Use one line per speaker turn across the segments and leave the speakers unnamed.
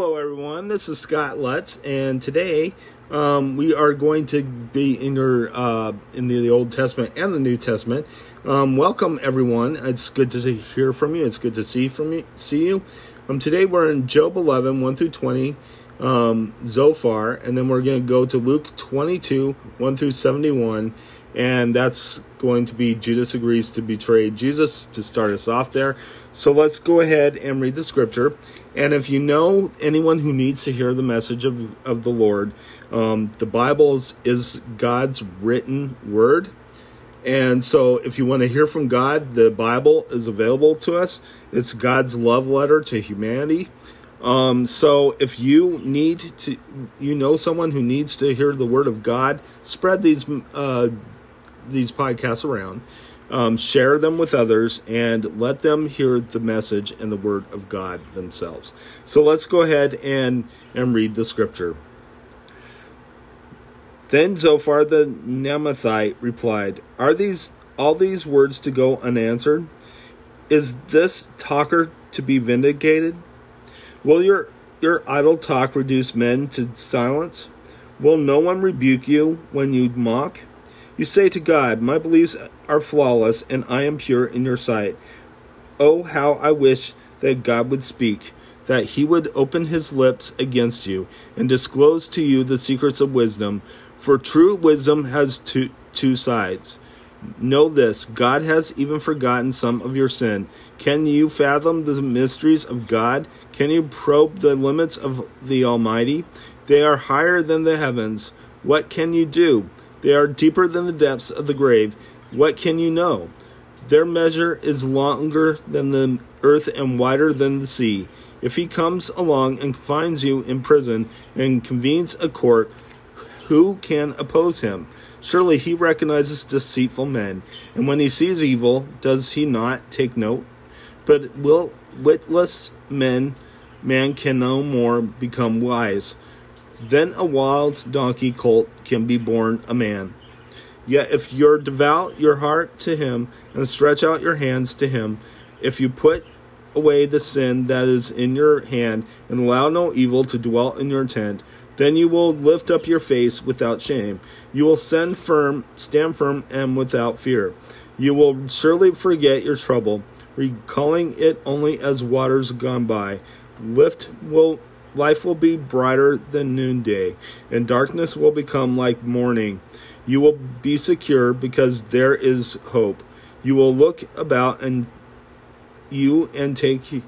Hello, everyone. This is Scott Lutz, and today um, we are going to be in your uh, in the, the, Old Testament and the New Testament. Um, welcome, everyone. It's good to hear from you. It's good to see from you. See you. Um, today we're in Job 11, 1 through 20, um, Zophar, and then we're going to go to Luke 22, 1 through 71, and that's going to be Judas agrees to betray Jesus to start us off there. So let's go ahead and read the scripture. And if you know anyone who needs to hear the message of, of the Lord, um, the Bible is, is God's written word. And so if you want to hear from God, the Bible is available to us. It's God's love letter to humanity. Um, so if you need to, you know someone who needs to hear the word of God, spread these uh, these podcasts around, um, share them with others, and let them hear the message and the word of God themselves. So let's go ahead and and read the scripture. Then Zophar the Naamathite replied, Are these all these words to go unanswered? Is this talker to be vindicated? Will your your idle talk reduce men to silence? Will no one rebuke you when you mock? You say to God, My beliefs are flawless, and I am pure in your sight. Oh, how I wish that God would speak, that he would open his lips against you, and disclose to you the secrets of wisdom. For true wisdom has two, two sides. Know this God has even forgotten some of your sin. Can you fathom the mysteries of God? Can you probe the limits of the Almighty? They are higher than the heavens. What can you do? They are deeper than the depths of the grave. What can you know? Their measure is longer than the earth and wider than the sea. If he comes along and finds you in prison and convenes a court, who can oppose him? Surely he recognizes deceitful men, and when he sees evil, does he not take note? But will witless men man can no more become wise. Then a wild donkey colt can be born a man. Yet if you're devout your heart to him and stretch out your hands to him, if you put away the sin that is in your hand and allow no evil to dwell in your tent, then you will lift up your face without shame. You will stand firm, stand firm and without fear. You will surely forget your trouble, recalling it only as waters gone by. Lift will life will be brighter than noonday, and darkness will become like morning. You will be secure because there is hope. You will look about and you and take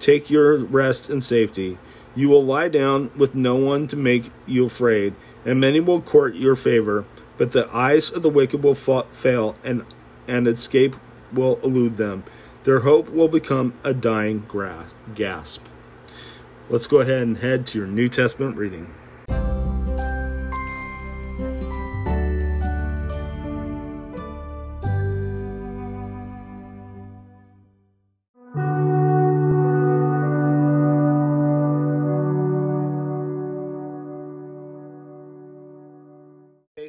take your rest in safety. You will lie down with no one to make you afraid, and many will court your favor. But the eyes of the wicked will fa- fail, and and escape will elude them. Their hope will become a dying gra- gasp. Let's go ahead and head to your New Testament reading.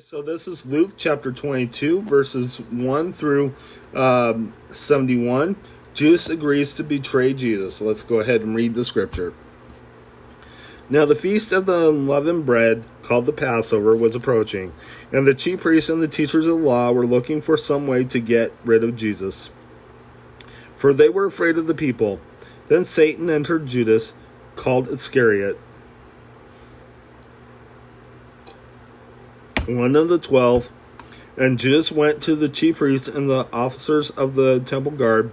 So this is Luke chapter 22, verses 1 through um, 71. Judas agrees to betray Jesus. Let's go ahead and read the scripture. Now the feast of the unleavened bread, called the Passover, was approaching, and the chief priests and the teachers of the law were looking for some way to get rid of Jesus, for they were afraid of the people. Then Satan entered Judas, called Iscariot, one of the twelve. And Judas went to the chief priests and the officers of the temple guard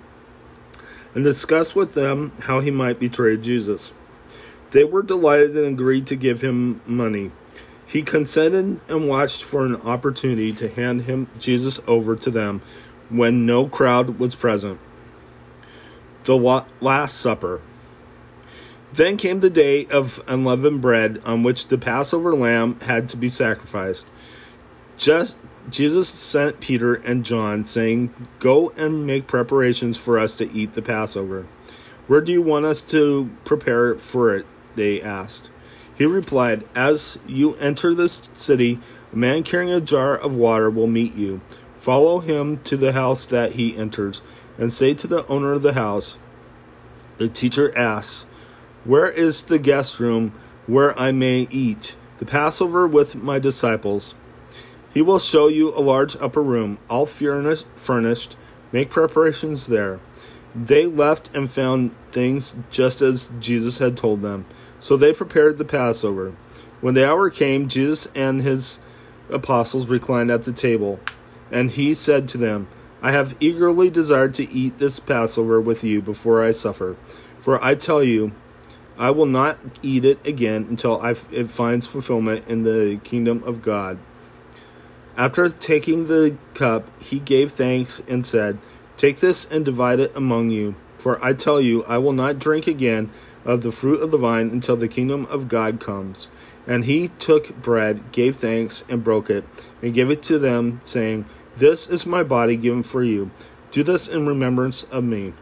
and discussed with them how he might betray Jesus. They were delighted and agreed to give him money. He consented and watched for an opportunity to hand him Jesus over to them when no crowd was present. The Last Supper. Then came the day of unleavened bread on which the Passover lamb had to be sacrificed. Just Jesus sent Peter and John, saying, Go and make preparations for us to eat the Passover. Where do you want us to prepare for it? they asked. He replied, As you enter this city, a man carrying a jar of water will meet you. Follow him to the house that he enters, and say to the owner of the house, The teacher asks, Where is the guest room where I may eat the Passover with my disciples? He will show you a large upper room, all furnished. Make preparations there. They left and found things just as Jesus had told them. So they prepared the Passover. When the hour came, Jesus and his apostles reclined at the table, and he said to them, I have eagerly desired to eat this Passover with you before I suffer. For I tell you, I will not eat it again until I, it finds fulfillment in the kingdom of God. After taking the cup, he gave thanks and said, Take this and divide it among you. For I tell you, I will not drink again of the fruit of the vine until the kingdom of God comes. And he took bread, gave thanks, and broke it, and gave it to them, saying, This is my body given for you. Do this in remembrance of me.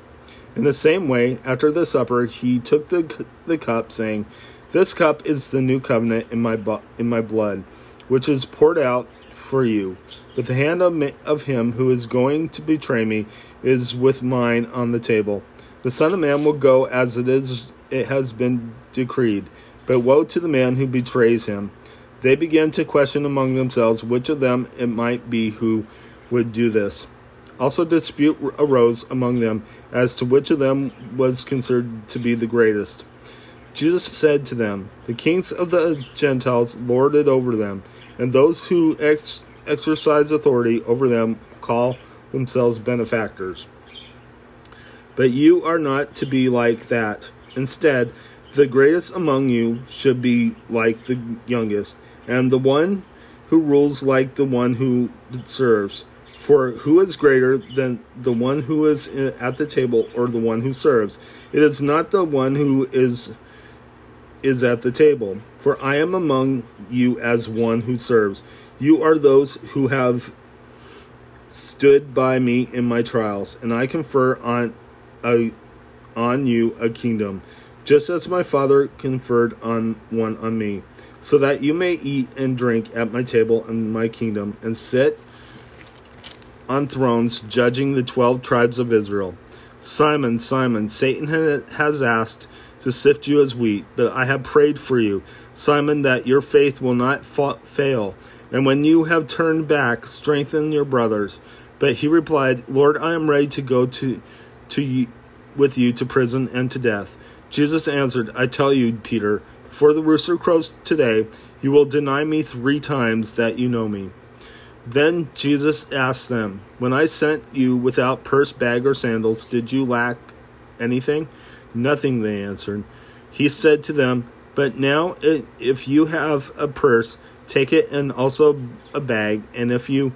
In the same way, after the supper, he took the, the cup, saying, This cup is the new covenant in my, in my blood, which is poured out for you. But the hand of, me, of him who is going to betray me is with mine on the table. The Son of Man will go as it is it has been decreed. But woe to the man who betrays him. They began to question among themselves which of them it might be who would do this. Also, dispute arose among them as to which of them was considered to be the greatest. Jesus said to them, The kings of the Gentiles lord it over them and those who ex- exercise authority over them call themselves benefactors. But you are not to be like that. Instead, the greatest among you should be like the youngest, and the one who rules like the one who serves. For who is greater than the one who is at the table or the one who serves? It is not the one who is is at the table. For I am among you as one who serves. You are those who have stood by me in my trials, and I confer on a on you a kingdom, just as my Father conferred on one on me, so that you may eat and drink at my table in my kingdom, and sit on thrones judging the twelve tribes of Israel. Simon, Simon, Satan has asked to sift you as wheat, but I have prayed for you, Simon, that your faith will not fa- fail. And when you have turned back, strengthen your brothers. But he replied, Lord, I am ready to go to, to you, with you to prison and to death. Jesus answered, I tell you, Peter, before the rooster crows today, you will deny me three times that you know me. Then Jesus asked them, When I sent you without purse, bag, or sandals, did you lack anything? Nothing, they answered. He said to them, But now, if you have a purse, take it and also a bag, and if you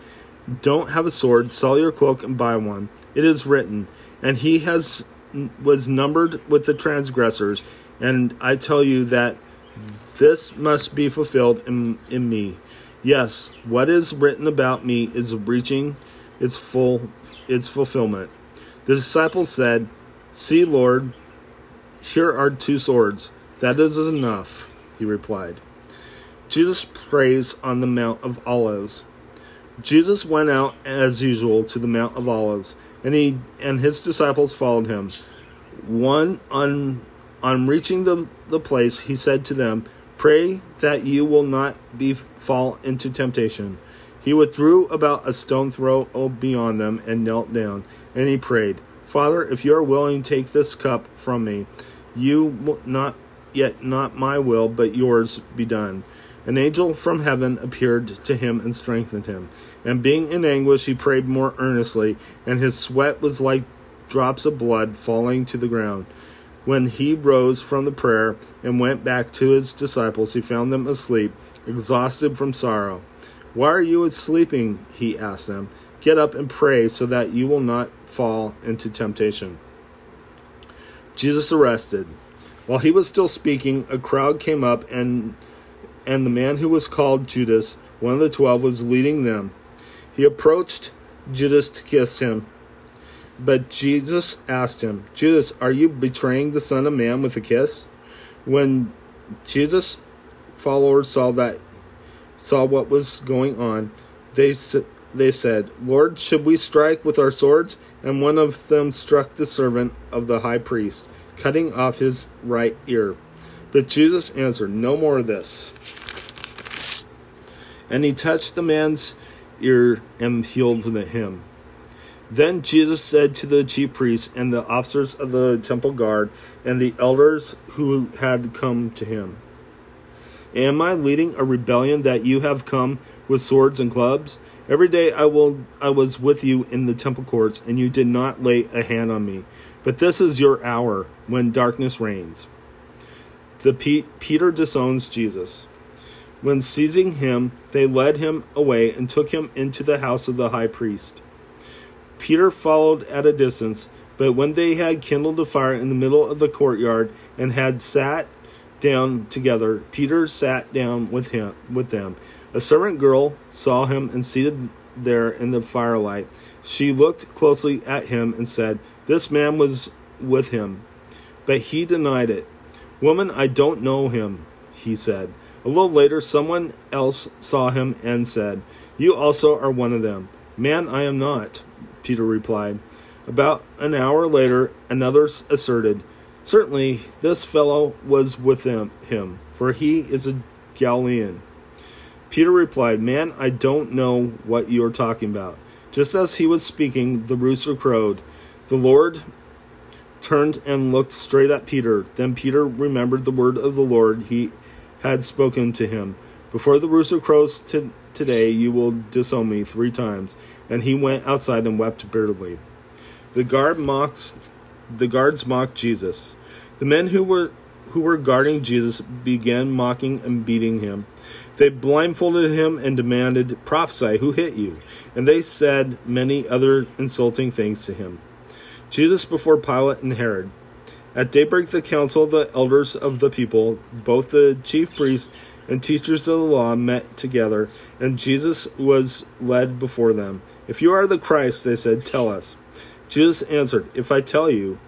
don't have a sword, sell your cloak and buy one. It is written, and he has was numbered with the transgressors, and I tell you that this must be fulfilled in, in me. Yes, what is written about me is reaching its full its fulfillment. The disciples said, See, Lord, here are two swords. That is enough, he replied. Jesus prays on the Mount of Olives. Jesus went out as usual to the Mount of Olives, and he and his disciples followed him. One on on reaching the, the place, he said to them, Pray that you will not be fall into temptation. He withdrew about a stone throw beyond them and knelt down, and he prayed, Father, if you are willing, take this cup from me. You not yet not my will, but yours be done. An angel from heaven appeared to him and strengthened him. And being in anguish, he prayed more earnestly, and his sweat was like drops of blood falling to the ground. When he rose from the prayer and went back to his disciples, he found them asleep, exhausted from sorrow. Why are you sleeping? He asked them. Get up and pray so that you will not fall into temptation. Jesus arrested. While he was still speaking, a crowd came up and and the man who was called Judas, one of the twelve, was leading them. He approached Judas to kiss him. But Jesus asked him, Judas, are you betraying the Son of Man with a kiss? When Jesus' followers saw that saw what was going on, they they said, Lord, should we strike with our swords? And one of them struck the servant of the high priest cutting off his right ear. But Jesus answered, No more of this. And he touched the man's ear and healed him. Then Jesus said to the chief priests and the officers of the temple guard and the elders who had come to him, Am I leading a rebellion that you have come with swords and clubs? Every day I will I was with you in the temple courts, and you did not lay a hand on me. But this is your hour when darkness reigns. The Peter disowns Jesus. When seizing him, they led him away and took him into the house of the high priest. Peter followed at a distance, but when they had kindled a fire in the middle of the courtyard and had sat down together, Peter sat down with him with them. A servant girl saw him and seated there in the firelight. She looked closely at him and said, This man was with him. But he denied it. Woman, I don't know him, he said. A little later, someone else saw him and said, You also are one of them. Man, I am not, Peter replied. About an hour later, another asserted, Certainly, this fellow was with him, for he is a Galilean. Peter replied, Man, I don't know what you are talking about. Just as he was speaking, the rooster crowed. The Lord turned and looked straight at Peter. Then Peter remembered the word of the Lord he had spoken to him. Before the rooster crows to, today, you will disown me three times. And he went outside and wept bitterly. The guard mocks the guards mocked Jesus. The men who were who were guarding Jesus began mocking and beating him. They blindfolded him and demanded, Prophesy, who hit you? And they said many other insulting things to him. Jesus before Pilate and Herod. At daybreak, the council the elders of the people, both the chief priests and teachers of the law, met together, and Jesus was led before them. If you are the Christ, they said, tell us. Jesus answered, If I tell you,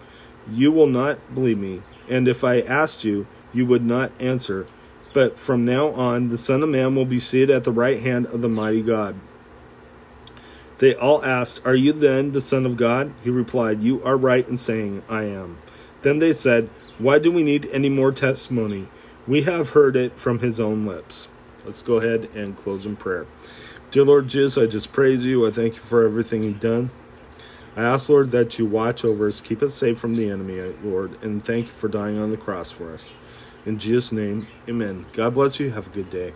you will not believe me, and if I asked you, you would not answer. But from now on, the Son of Man will be seated at the right hand of the mighty God. They all asked, Are you then the Son of God? He replied, You are right in saying, I am. Then they said, Why do we need any more testimony? We have heard it from his own lips. Let's go ahead and close in prayer. Dear Lord Jesus, I just praise you. I thank you for everything you've done. I ask, Lord, that you watch over us, keep us safe from the enemy, Lord, and thank you for dying on the cross for us. In Jesus' name, amen. God bless you. Have a good day.